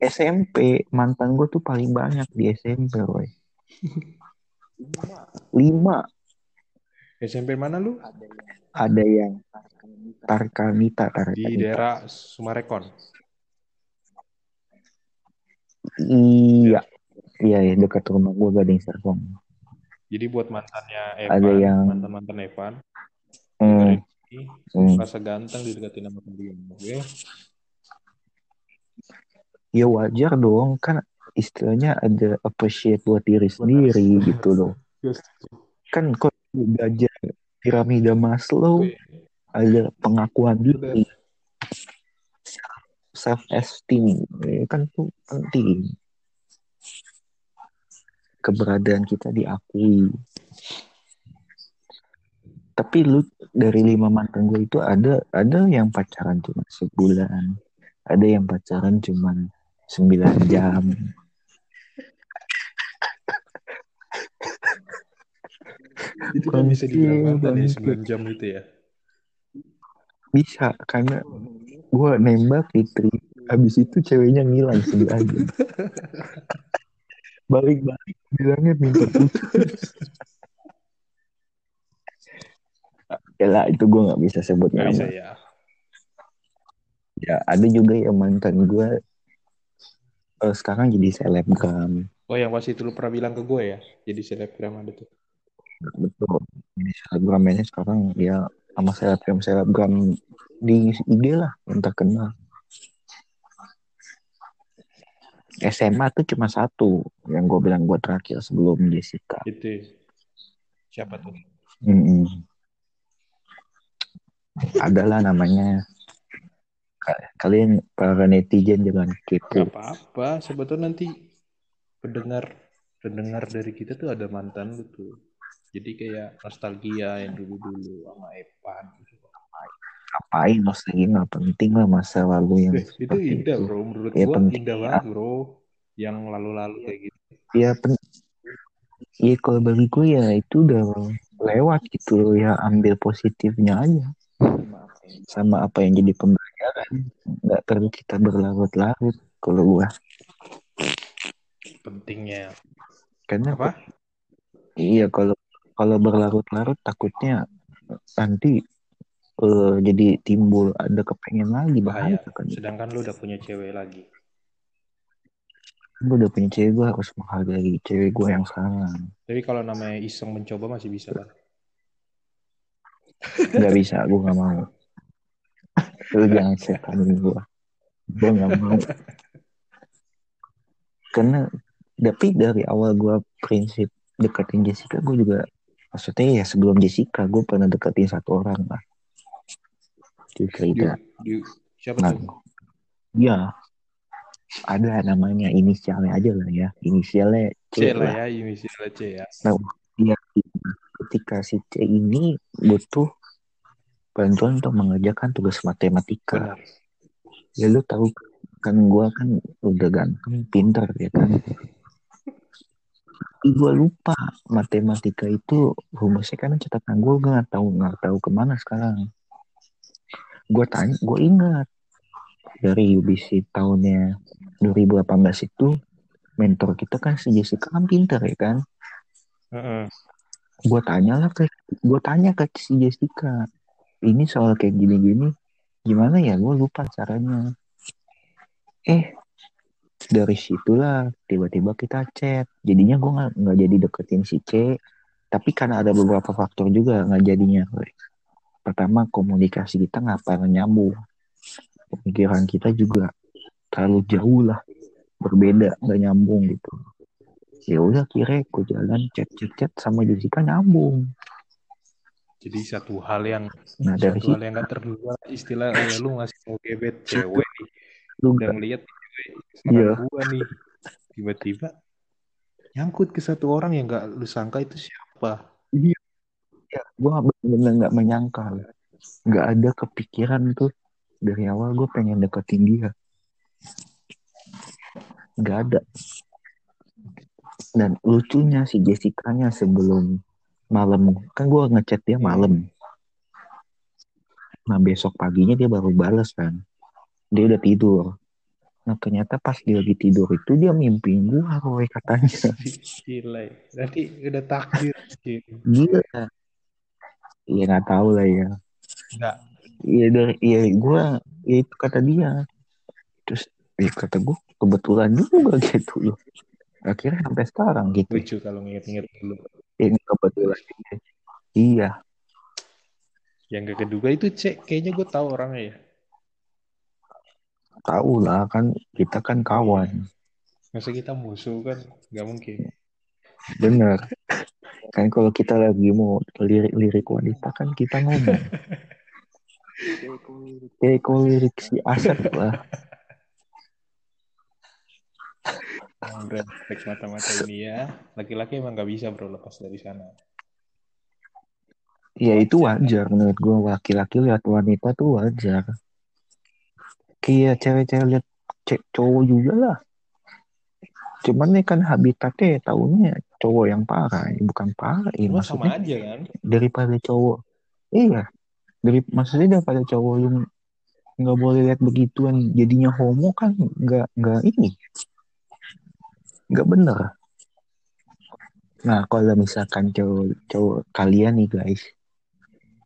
SMP mantan gue tuh paling banyak di SMP Roy. Lima SMP mana lu? ada yang Tarkanita Di Tarkanita. daerah Sumarekon. Iya. Iya ya dekat rumah gue Gading Serpong. Jadi buat mantannya Ada Evan, yang- mantan-mantan Evan, Hmm, rasa ganteng dideketin sama kalian. Oke. Ya wajar dong kan istilahnya ada appreciate buat diri sendiri gitu loh. Yes. Kan kok belajar piramida Maslow ada pengakuan diri, self esteem kan tuh penting. Keberadaan kita diakui. Tapi lu dari lima mantan gue itu ada ada yang pacaran cuma sebulan, ada yang pacaran cuma sembilan jam. Itu kan bisa dibilang mantan ya. 9 jam itu ya. Bisa karena gue nembak Fitri, habis itu ceweknya ngilang sembilan jam. Balik-balik bilangnya minta putus. Ya lah itu gue nggak bisa sebut Gak bisa nama. ya. Ya ada juga yang mantan gue eh, sekarang jadi selebgram. Oh yang pas itu lu pernah bilang ke gue ya. Jadi selebgram ada tuh. Betul. Jadi selebgramnya sekarang ya sama selebgram selebgram di IG lah yang terkenal. SMA tuh cuma satu yang gue bilang gue terakhir sebelum Jessica. Itu siapa tuh? Mm-mm. Adalah namanya Ka- kalian para netizen jangan Gak kepo. apa-apa. Sebetulnya nanti pendengar pendengar dari kita tuh ada mantan lu tuh. Jadi kayak nostalgia yang dulu-dulu sama Evan. Ngapain nostalgia nggak penting lah masa lalu yang Eh, itu seperti indah itu. bro. Menurut Ya, gua penting indah ya. banget bro. Yang lalu-lalu kayak gitu. Ya pen Iya kalau bagi gue ya itu udah lewat gitu loh ya ambil positifnya aja sama apa yang jadi pembelajaran nggak perlu kita berlarut-larut kalau gue Pentingnya. karena Apa? iya kalau kalau berlarut-larut takutnya nanti eh, jadi timbul ada kepengen lagi Bahaya. bahaya kan Sedangkan lu udah punya cewek lagi. gue udah punya cewek gue harus menghargai cewek gue yang sekarang Tapi kalau namanya iseng mencoba masih bisa lah. nggak bisa gue nggak mau lu jangan setanin gue gue nggak mau. Karena tapi dari awal gue prinsip deketin Jessica gue juga maksudnya ya sebelum Jessica gue pernah deketin satu orang lah. Di, itu cerita di, siapa nah tuh? ya ada namanya inisialnya aja lah ya. Inisialnya C C lah lah. ya, inisialnya C ya. nah dia ketika si C ini butuh bantuan untuk mengerjakan tugas matematika. Ya lu tahu kan gue kan udah ganteng pinter ya kan? Gue lupa matematika itu rumusnya kan catatan gue nggak tahu nggak tahu ke mana sekarang. Gue tanya gue ingat. Dari UBC tahunnya 2018 itu mentor kita kan si Jessica kan pinter ya kan? Heeh. gue tanya lah ke gue tanya ke si Jessica ini soal kayak gini-gini gimana ya? Gue lupa caranya. Eh dari situlah tiba-tiba kita chat. Jadinya gue nggak nggak jadi deketin si C. Tapi karena ada beberapa faktor juga nggak jadinya. Pertama komunikasi kita nggak pernah nyambung? Pemikiran kita juga terlalu jauh lah. Berbeda nggak nyambung gitu. Ya udah kira aku jalan chat chat chat sama Jessica nyambung Jadi satu hal yang nah dari satu hal yang gak terduga istilah ya lu ngasih mau gebet cewek nih. lu udah ngeliat cewek Iya. gua nih. Tiba-tiba nyangkut ke satu orang yang gak lu sangka itu siapa. Iya. Ya, gue bener-bener nggak menyangka nggak ada kepikiran tuh. Dari awal gue pengen deketin dia. Nggak ada. Dan lucunya si Jessica-nya sebelum malam. Kan gue ngechat dia malam. Nah besok paginya dia baru balas kan. Dia udah tidur. Nah ternyata pas dia lagi tidur itu dia mimpi gue roy katanya. Gila. Nanti udah takdir. Gila. Ya nggak tahu lah ya. Enggak. Iya dari iya gue ya itu kata dia. Terus ya kata gue kebetulan juga gitu loh akhirnya sampai sekarang gitu Lucu kalau nginget-nginget dulu. ini kebetulan iya Yang kedua itu cek. Kayaknya gue tahu orangnya ya. tahu lah kan kita kan kawan Masa kita musuh kan? Gak mungkin. bener kan kalau kita lagi mau lirik-lirik wanita kan kita ngomong kayak kalau lirik si Asep lah Yang brengsek mata-mata ini ya. Laki-laki emang gak bisa bro lepas dari sana. ya itu wajar. menurut gue laki-laki lihat wanita tuh wajar. Kayak cewek-cewek lihat cek cowok juga lah. Cuman ini kan habitatnya tahunya cowok yang parah. Ya bukan parah ya, Cuma maksudnya sama aja kan. daripada cowok. Iya. Dari maksudnya daripada cowok yang nggak boleh lihat begituan jadinya homo kan nggak nggak ini nggak bener nah kalau misalkan cowok cowok kalian nih guys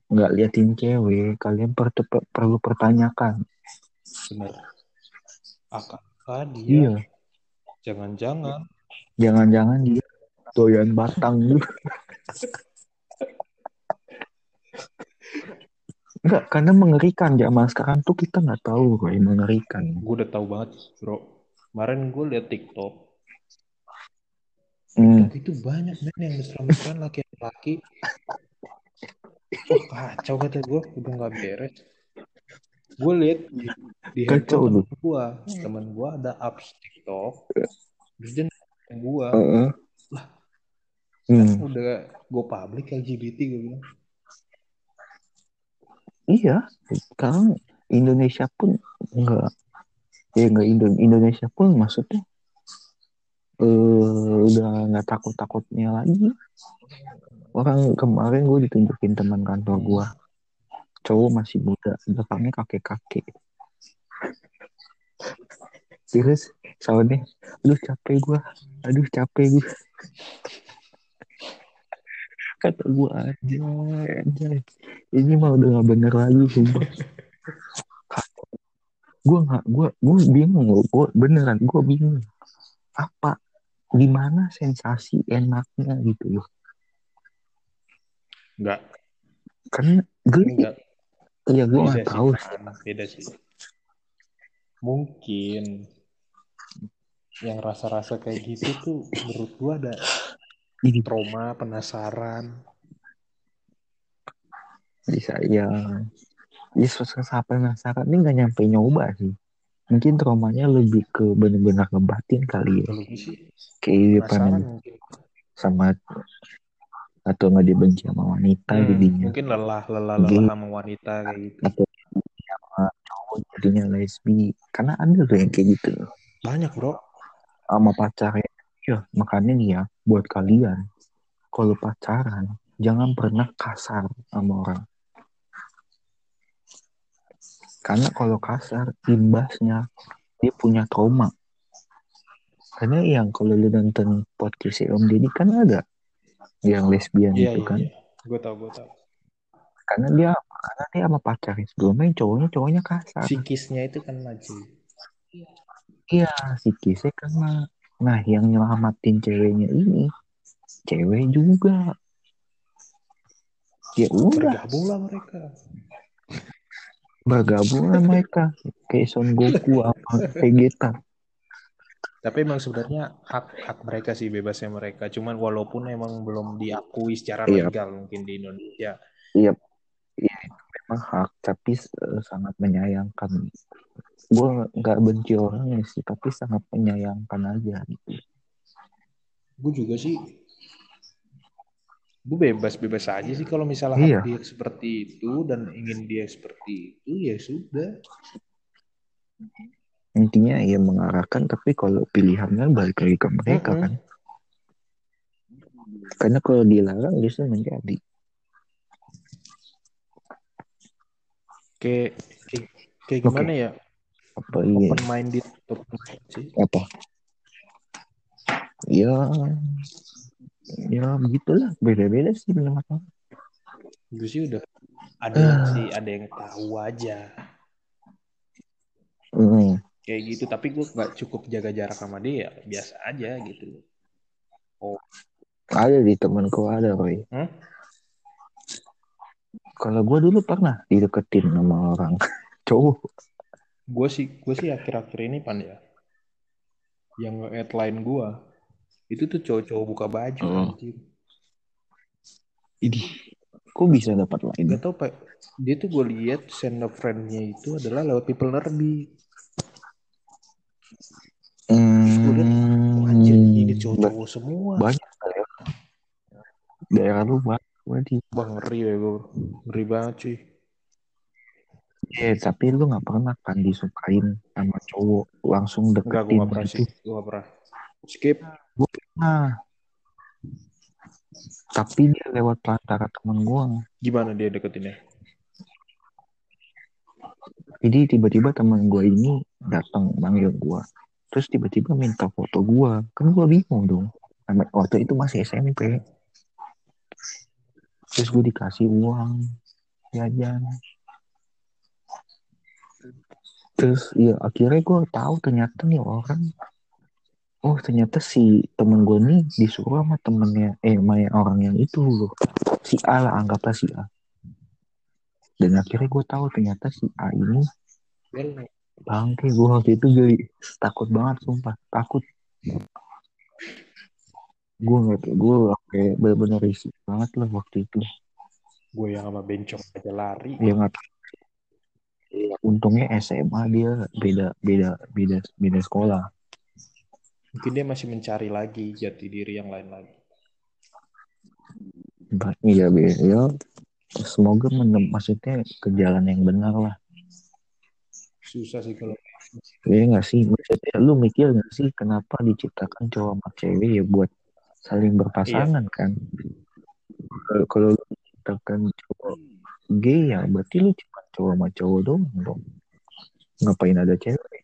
nggak liatin cewek kalian per per- perlu pertanyakan. Apakah dia iya jangan-jangan jangan-jangan dia doyan batang Enggak, karena mengerikan zaman sekarang tuh kita nggak tahu kok mengerikan. gue udah tahu banget bro. Kemarin gue liat TikTok. Hmm. Itu banyak men yang mesra-mesraan laki-laki. Wah kacau kata gue udah nggak beres. Gue liat di, di Kacau handphone gue, temen gue ada apps TikTok. Terus dia nanya gue, Heeh. Lah. Hmm. udah gue public LGBT gue bilang. Iya, sekarang Indonesia pun enggak ya enggak Indo- Indonesia pun maksudnya eh udah nggak takut takutnya lagi. Orang kemarin gue ditunjukin teman kantor gue, cowok masih muda, belakangnya kakek kakek. Terus soalnya, aduh capek gue, aduh capek gue. Kata gue aja, anjay. Ini mah udah gak bener lagi, sumpah. gue nggak gue gue bingung gue beneran gue bingung apa gimana sensasi enaknya gitu loh Enggak, karena geli enggak. ya gue Beda nggak sih, tahu. Beda sih. Mungkin yang rasa-rasa kayak gitu tuh menurut gua ada ini trauma, penasaran. bisa ya Yesus sampai penasaran ini nggak nyampe nyoba sih mungkin traumanya lebih ke bener-bener ngebatin kali ya. Kehidupan sama atau nggak dibenci sama wanita Hmm, jadinya. mungkin lelah, lelah, lelah sama wanita kayak gitu. atau sama cowok jadinya lesbi. Karena ada tuh yang kayak gitu. Banyak bro. sama pacarnya ya makanya nih ya buat kalian kalau pacaran jangan pernah kasar sama orang karena kalau kasar imbasnya dia punya trauma karena yang kalau lu nonton podcast Om Deddy kan ada yang lesbian Iya, itu iya, kan iya. Gue tau, gue tau. karena dia karena dia sama pacarnya sebelumnya cowoknya cowoknya kasar Psikisnya itu kan cuy. iya psikisnya kena nah yang nyelamatin ceweknya ini cewek juga ya udah Bergabunglah mereka. Bergabung lah mereka kayak Son Goku apa Vegeta Tapi emang sebenarnya hak hak mereka sih bebasnya mereka. Cuman walaupun emang belum diakui secara Iya. legal mungkin di Indonesia. iya iya itu memang hak tapi eh, sangat menyayangkan gue nggak benci orangnya sih tapi sangat menyayangkan aja gitu Gue juga sih gue bebas-bebas aja sih kalau misalnya Iya. dia seperti itu dan ingin dia seperti itu ya sudah. Intinya ya mengarahkan tapi kalau pilihannya balik lagi ke mereka Mm-mm. kan. Karena kalau dilarang justru menjadi. Kayak kayak, kayak Oke. gimana ya? Apa iya? Open minded open minded sih apa? Ya ya begitulah. Beda-beda sih benar gue sih udah ada yang sih ada yang tahu aja. Hmm. kayak gitu tapi gue nggak cukup jaga jarak sama dia biasa aja gitu. Ada di temanku ada Roy. Hmm? kalau gue dulu pernah dideketin sama orang cowok. Gue sih gue sih akhir-akhir ini pan ya. Yang nge line gue itu tuh cowok-cowok buka baju Hmm. anjir. ini kok bisa dapat lain? Gak tau pak. Dia tuh gue lihat send of friend-nya itu adalah lewat people nerbi. Hmm, Wah, anjir ini cowok-cowok semua. Banyak kali ya. Daerah lu banyak bang ngeri ya gue ngeri banget cuy. Eh, tapi lu gak pernah kan disukain sama cowok langsung enggak gue deketin gak pernah gitu. sih. Gue gak pernah skip Nah, tapi dia lewat perantara temen gua. gimana dia deketinnya Jadi tiba-tiba temen gua ini datang manggil gua. Terus tiba-tiba minta foto gua. Kan gua bingung dong. Waktu itu masih SMP. Terus gue dikasih uang jajan. Terus ya akhirnya gue tahu ternyata nih orang Oh ternyata si temen gue nih disuruh sama temennya Eh sama orang yang itu loh. Si A lah anggaplah si A. Dan akhirnya gue tahu ternyata si A ini Bangke. Gue waktu itu geli Takut banget sumpah Takut. Gue gak Gue kayak bener-bener risih banget lah waktu itu. Gue yang sama bencong aja lari. Ya, Untungnya SMA dia beda beda beda beda sekolah mungkin dia masih mencari lagi jati diri yang lain lagi Iya, Be. ya semoga menem maksudnya ke jalan yang benar lah. susah sih kalau Ya nggak sih, maksudnya lu mikir nggak sih kenapa diciptakan cowok sama cewek ya buat saling berpasangan kan? Kalau kalau lu diciptakan cowok gay ya berarti lu cuma cowok sama cowok doang dong. Ngapain ada cewek?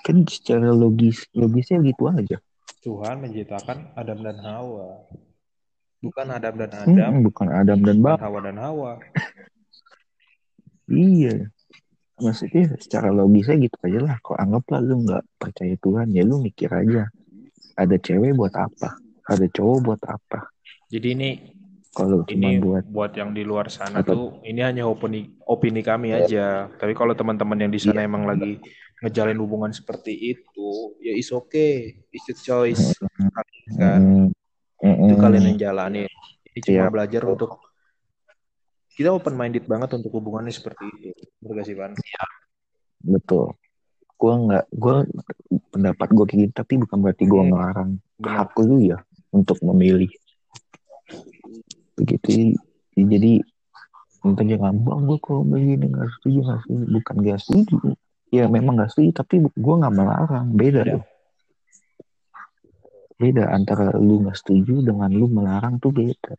Kan secara logis logisnya gitu aja. Tuhan menciptakan Adam dan Hawa bukan Adam dan Adam Hmm, bukan Adam dan Bang. Hawa dan Hawa Iya. Maksudnya secara logisnya gitu aja lah. Kok anggaplah lu nggak percaya Tuhan ya lu mikir aja. Ada cewek buat apa? Ada cowok buat apa? jadi ini Kalau ini buat buat yang di luar sana Apa? tuh ini hanya opini opini kami aja tapi kalau teman-teman yang di sana Iya. emang lagi ngejalin hubungan seperti itu ya is okay it's a choice kan Mm, mm, itu kalian yang jalani ini cuma Iya. belajar untuk kita open minded banget untuk hubungannya seperti itu bener gak sih Van? betul. Gua nggak, gua pendapat gua kayak gitu, tapi bukan berarti gua Hmm. ngelarang hak lu ya untuk memilih. Begitu, jadi entah jangan bang gue kalau begini nggak setuju nggak setuju. Bukan nggak setuju. Ya memang nggak setuju tapi gue nggak melarang. Beda loh beda antara lu nggak setuju dengan lu melarang tuh beda.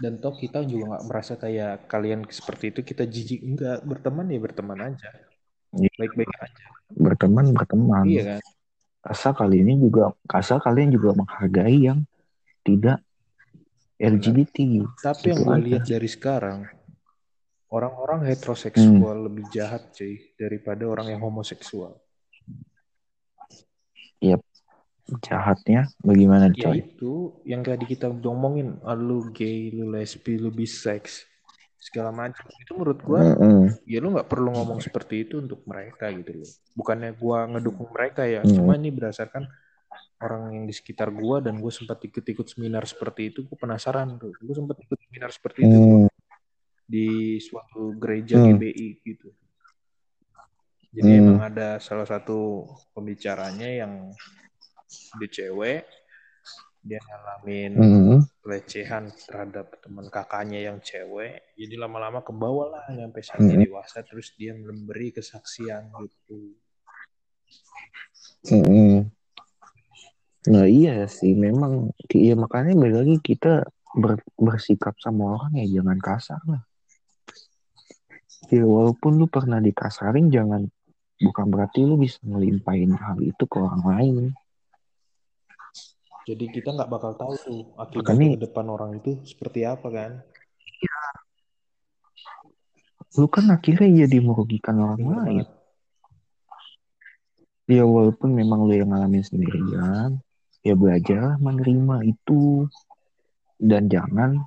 Dan toh kita juga nggak merasa kayak kalian seperti itu kita jijik. Enggak berteman ya berteman aja. Iya. baik-baik aja. Berteman berteman. Iya kan? Asal kali ini juga asal kalian juga menghargai yang tidak LGBT tapi yang Gitu gue aja. lihat dari sekarang orang-orang heteroseksual Hmm. lebih jahat cuy daripada orang yang homoseksual jahatnya bagaimana ya coy itu yang tadi kita ngomongin ah, lu gay lu lesbi lu bisex segala macam itu menurut gua Mm-mm. ya lu nggak perlu ngomong seperti itu untuk mereka gitu loh bukannya gua ngedukung mereka ya Hmm. cuma ini berdasarkan orang yang di sekitar gua dan gue sempat ikut-ikut seminar seperti itu gue penasaran tuh gue sempat ikut seminar seperti itu Hmm. di suatu gereja Hmm. GBI gitu jadi Hmm. emang ada salah satu pembicaranya yang dia cewek dia ngalamin Hmm. pelecehan terhadap teman kakaknya yang cewek jadi lama-lama ke bawah lah sampai saat Hmm. dewasa terus dia memberi kesaksian gitu Mm-mm. Nah iya sih memang iya makanya balik lagi kita ber- bersikap sama orang ya jangan kasar lah. Ya walaupun lu pernah dikasarin jangan bukan berarti lu bisa ngelimpahin hal itu ke orang lain. jadi kita nggak bakal tahu tuh akibatnya ke depan orang itu seperti apa kan Lu kan akhirnya jadi merugikan orang Bener lain. Ya walaupun memang lu yang ngalamin sendirian, ya belajar menerima itu dan jangan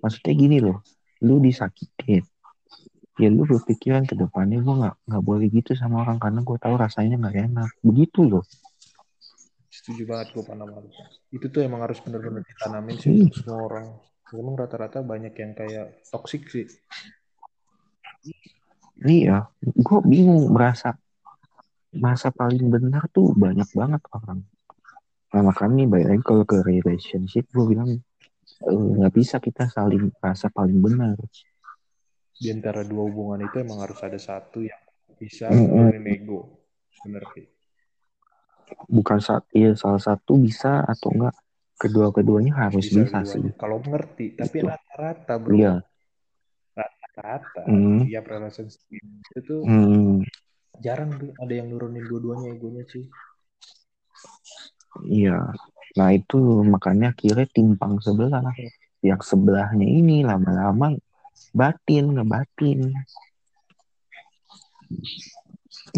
maksudnya gini loh, lu disakitin, ya lu berpikiran ke depannya gue nggak nggak boleh gitu sama orang karena gue tahu rasanya nggak enak, begitu loh. setuju banget gue Panama itu tuh emang harus bener-bener ditanamin sih Hmm. semua orang memang rata-rata banyak yang kayak toxic sih Iya, gue bingung merasa masa paling benar tuh banyak banget orang. Nah makanya baik lagi kalau ke relationship gue bilang eh, nggak bisa kita saling merasa paling benar. di antara dua hubungan itu emang harus ada satu yang bisa Mm-mm. nurunin ego sebenarnya bukan saat iya salah satu bisa atau enggak kedua-keduanya harus bisa, bisa sih. kalau mengerti tapi Gitu. rata-rata bro. Iya. Rata-rata. Tiap relationship itu tuh hmm, jarang tuh ada yang nurunin dua-duanya egonya cuy iya. Nah itu makanya akhirnya timpang sebelah. Yang sebelahnya ini lama-lama batin ngebatin.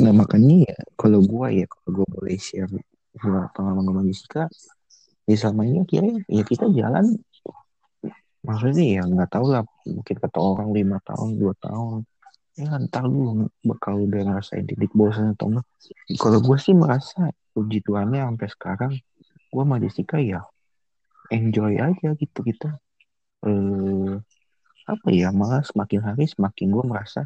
Nah makanya ya kalau gua ya kalau gua boleh share gua pengalaman sama Jessica ya selama ini akhirnya ya kita jalan. Maksudnya ya nggak tahu lah mungkin kata orang lima tahun dua tahun. Ya ntar lu bakal udah ngerasain titik bosan atau enggak kalau gue sih merasa puji Tuhannya sampai sekarang gue sama Jessica ya enjoy aja gitu kita. Eh apa ya malah semakin hari semakin gue merasa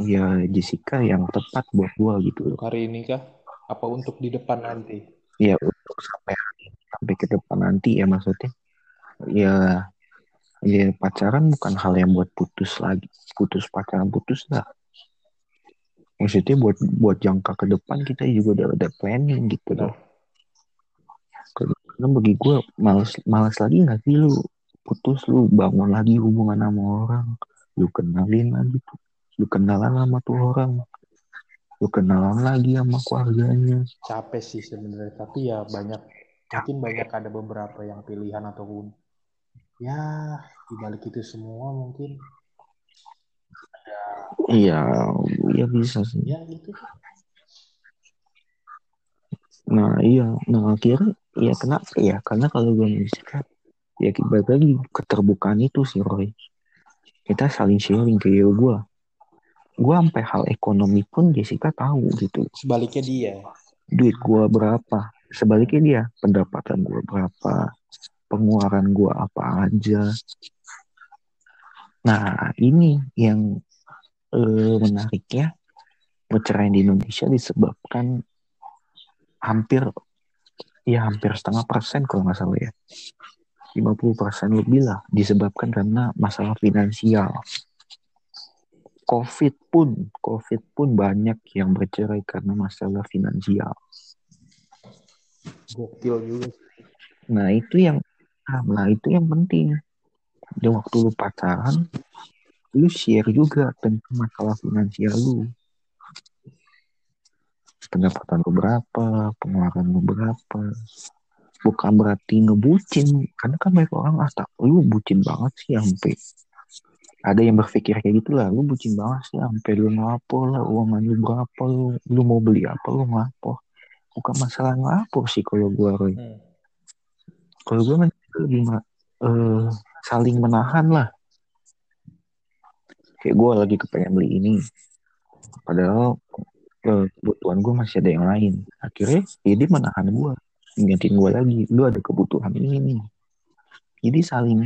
ya Jessica yang tepat buat gue gitu hari ini kah? Apa untuk di depan nanti? Ya untuk sampai sampai ke depan nanti ya maksudnya. Ya ya pacaran bukan hal yang buat putus lagi putus pacaran putus lah maksudnya buat buat jangka ke depan kita juga udah ada planning gitu loh. Karena bagi gue males males lagi nggak sih lu? Putus lu bangun lagi hubungan sama orang. Lu kenalin lagi tuh. Lu kenalan sama tuh orang. Lu kenalan lagi sama keluarganya. Capek sih sebenarnya tapi ya banyak mungkin banyak ada beberapa yang pilihan ataupun ya di balik itu semua mungkin iya iya bisa sih ya gitu Nah iya, nah akhirnya ya kenapa ya? Karena kalau gue Jessica, ya balik lagi keterbukaan itu sih Roy. Kita saling sharing kayak gue. Gue sampai hal ekonomi pun Jessica tahu gitu. sebaliknya dia Duit gue berapa? Sebaliknya dia, pendapatan gue berapa? Pengeluaran gue apa aja? Nah ini yang eh, menariknya perceraian di Indonesia disebabkan hampir ya hampir setengah persen kalau nggak salah ya. 50 persen lebih lah disebabkan karena masalah finansial. COVID pun COVID pun banyak yang bercerai karena masalah finansial. Gokil juga nah itu yang nah itu yang penting. Di waktu lu pacaran lu share juga tentang masalah finansial lu pendapatan lu berapa, pengeluaran lu berapa. Bukan berarti ngebucin, karena kan banyak orang ah tak, lu bucin banget sih sampai ada yang berpikir kayak gitu lah, lu bucin banget sih sampai lu ngelapor lah, uang lu berapa, lu, lu mau beli apa, lu ngelapor. Bukan masalah ngelapor sih kalau gua Roy. Hmm. Kalau gua lebih ma- eh, saling menahan lah. Kayak gua lagi kepengen beli ini, padahal eh, kebutuhan gue masih ada yang lain. Akhirnya ya dia menahan gue ingetin gue lagi lu ada kebutuhan ini nih. Jadi saling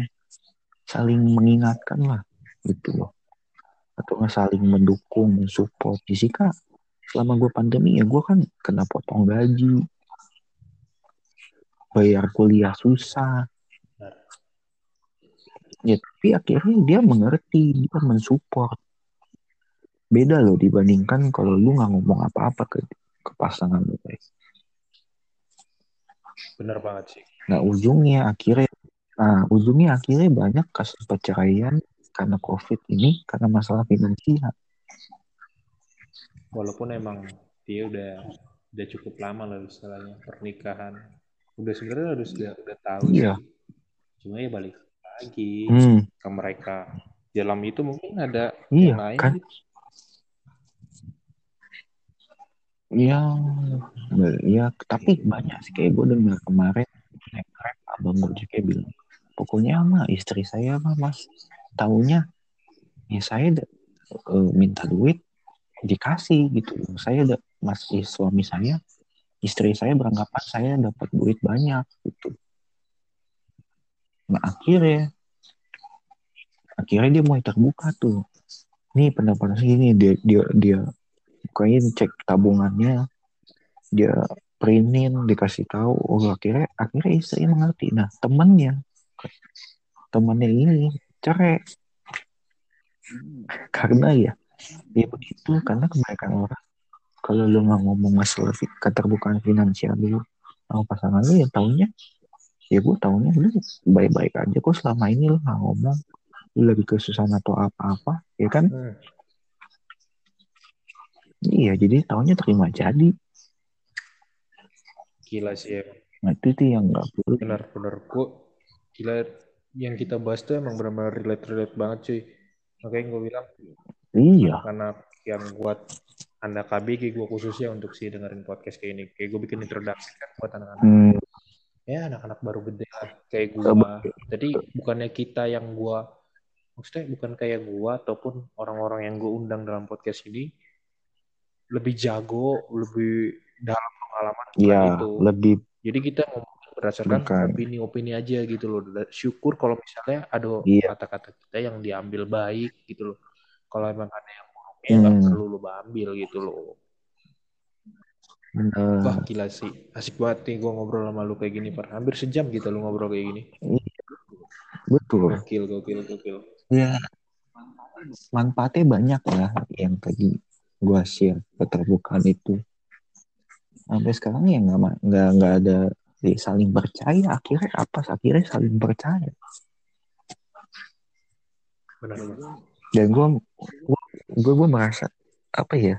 saling mengingatkan lah gitu loh. Atau nggak saling mendukung mensupport. Jessica selama gue pandemi ya gue kan kena potong gaji. Bayar kuliah susah. Ya tapi akhirnya dia mengerti dia mensupport. Beda loh dibandingkan kalau lu nggak ngomong apa-apa ke ke pasangan lu guys. Bener banget sih. Nah ujungnya akhirnya nah ujungnya akhirnya banyak kasus perceraian karena covid ini karena masalah finansial. Walaupun emang dia udah udah cukup lama lah istilahnya pernikahan. Udah sebenarnya harus udah udah tahu Iya. sih. Cuma ya balik lagi. Hmm, ke mereka dalam itu mungkin ada iya yang lain. kan? Gitu. ya tapi banyak sih kayak gue dengar kemarin naik rap abang gue juga bilang pokoknya mah istri saya mah mas taunya ya saya da- eh, minta duit dikasih gitu saya da- masih suami saya istri saya beranggapan saya dapat duit banyak gitu nah akhirnya akhirnya dia mulai terbuka tuh. Nih pendapat segini dia dia dia kayaknya cek tabungannya dia printin dikasih tahu oh akhirnya akhirnya istri mengerti nah temannya temannya ini cerai. Karena ya ya begitu karena kebanyakan orang kalau lu nggak ngomong masalah keterbukaan finansial dulu sama pasangan lu ya taunya ya gue taunya lu baik-baik aja kok selama ini lu nggak ngomong lu lagi kesusahan atau apa-apa ya kan? Hmm. iya jadi taunya terima jadi. Gila sih ya nah itu tuh yang nggak perlu. Benar benar. Gua gila yang kita bahas tuh emang benar-benar relate relate banget cuy. Makanya gue bilang iya. anak yang buat anda KBG gue khususnya untuk sih dengerin podcast kayak ini. Kayak gue bikin introduksi kan buat anak-anak. Hmm, ya anak-anak baru gede lah kayak gua. Jadi bukannya kita yang gua maksudnya bukan kayak gua ataupun orang-orang yang gue undang dalam podcast ini lebih jago lebih dalam pengalaman ya itu. lebih jadi kita ngomong berdasarkan opini-opini aja gitu loh. Syukur kalau misalnya ada Iya. kata-kata kita yang diambil baik gitu loh. Kalau emang ada yang buruknya nggak Hmm. perlu lo ambil gitu loh bener. wah gila sih. Asik banget nih gue ngobrol sama lu kayak gini par. Hampir sejam kita lu ngobrol kayak gini. Betul. Gokil gokil gokil. Ya manfaatnya banyak lah yang tadi gua share keterbukaan itu. Sampai sekarang ya nggak nggak nggak ada ya, saling percaya. Akhirnya apa? Akhirnya saling percaya. Benar dan gua gua, gua merasa apa ya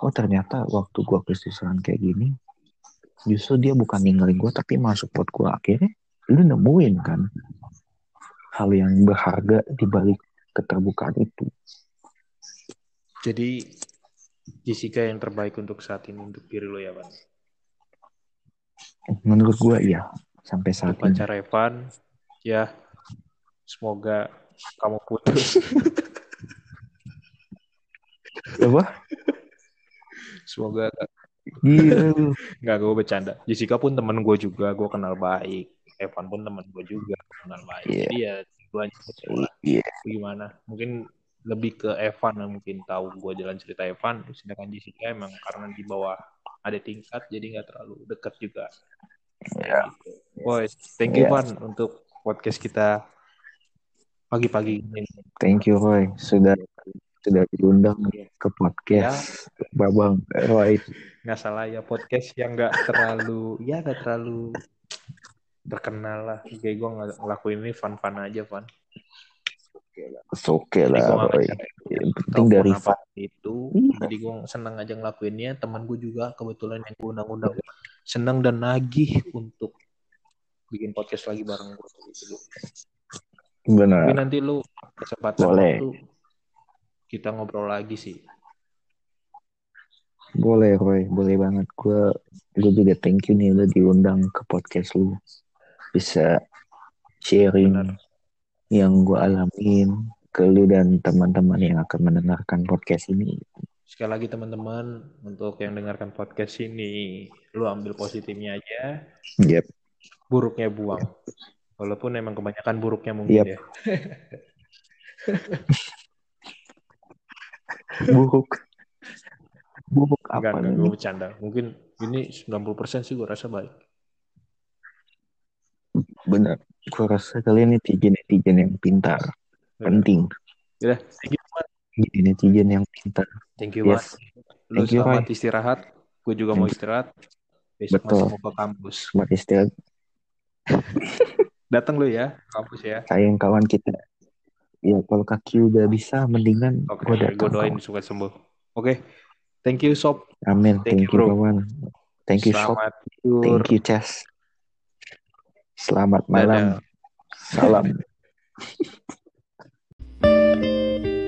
oh ternyata waktu gua kesusahan kayak gini justru dia bukan ninggalin gua tapi malah support gua. Akhirnya lu nemuin kan hal yang berharga di balik keterbukaan itu. Jadi Jessica yang terbaik untuk saat ini untuk diri lo ya Pan menurut gua iya. Sampai saat untuk ini. Pacar Evan ya semoga kamu putus. Apa semoga Gila lu. nggak gue bercanda Jessica pun teman gue juga gue kenal baik Evan pun teman gue juga kenal baik Iya. jadi ya duanya lah Iya. gimana mungkin lebih ke Evan yang mungkin tahu gue jalan cerita Evan sedangkan Jessica emang karena di bawah ada tingkat jadi nggak terlalu dekat juga Ya. gitu. Boys thank you. Van untuk podcast kita pagi-pagi ini Thank you Roy sudah sudah diundang nih ke podcast Babang Roy. nggak salah ya podcast yang nggak terlalu ya nggak terlalu terkenal lah kayak gue ngelakuin ini fun-fun aja Van It's okay lah Roy. Yang penting dari apa itu Iya. jadi gue senang aja ngelakuinnya teman gue juga kebetulan yang gue undang-undang senang dan nagih untuk bikin podcast lagi bareng gue gitu tapi benar. nanti lu kesempatan Boleh. waktu kita ngobrol lagi sih Boleh Roy, boleh banget. Gue gue juga thank you nih udah diundang ke podcast lu. Bisa sharing Benar. yang gue alamin ke lu dan teman-teman yang akan mendengarkan podcast ini. sekali lagi teman-teman untuk yang dengarkan podcast ini lu ambil positifnya aja Yep. buruknya buang walaupun emang kebanyakan buruknya mungkin Yap. ya Buruk. Buruk enggak apa enggak nih? gue bercanda mungkin ini 90% sih gue rasa baik benar gue rasa kalian netizen netizen yang pintar penting Udah, thank you, Man. Netizen yang pintar Thank you, yes Man. Lu Thank you, selamat Roy. istirahat. Gue juga mau istirahat. Besok Betul. masih mau ke kampus. selamat istirahat Datang lu ya, kampus ya. sayang kawan kita ya kalau kaki udah bisa mendingan Oke, gue gue datang doain kawan. suka sembuh. Oke, thank you Sob. amin Thank thank, you, you kawan thank you tidur. thank you Chess selamat malam Dadah. salam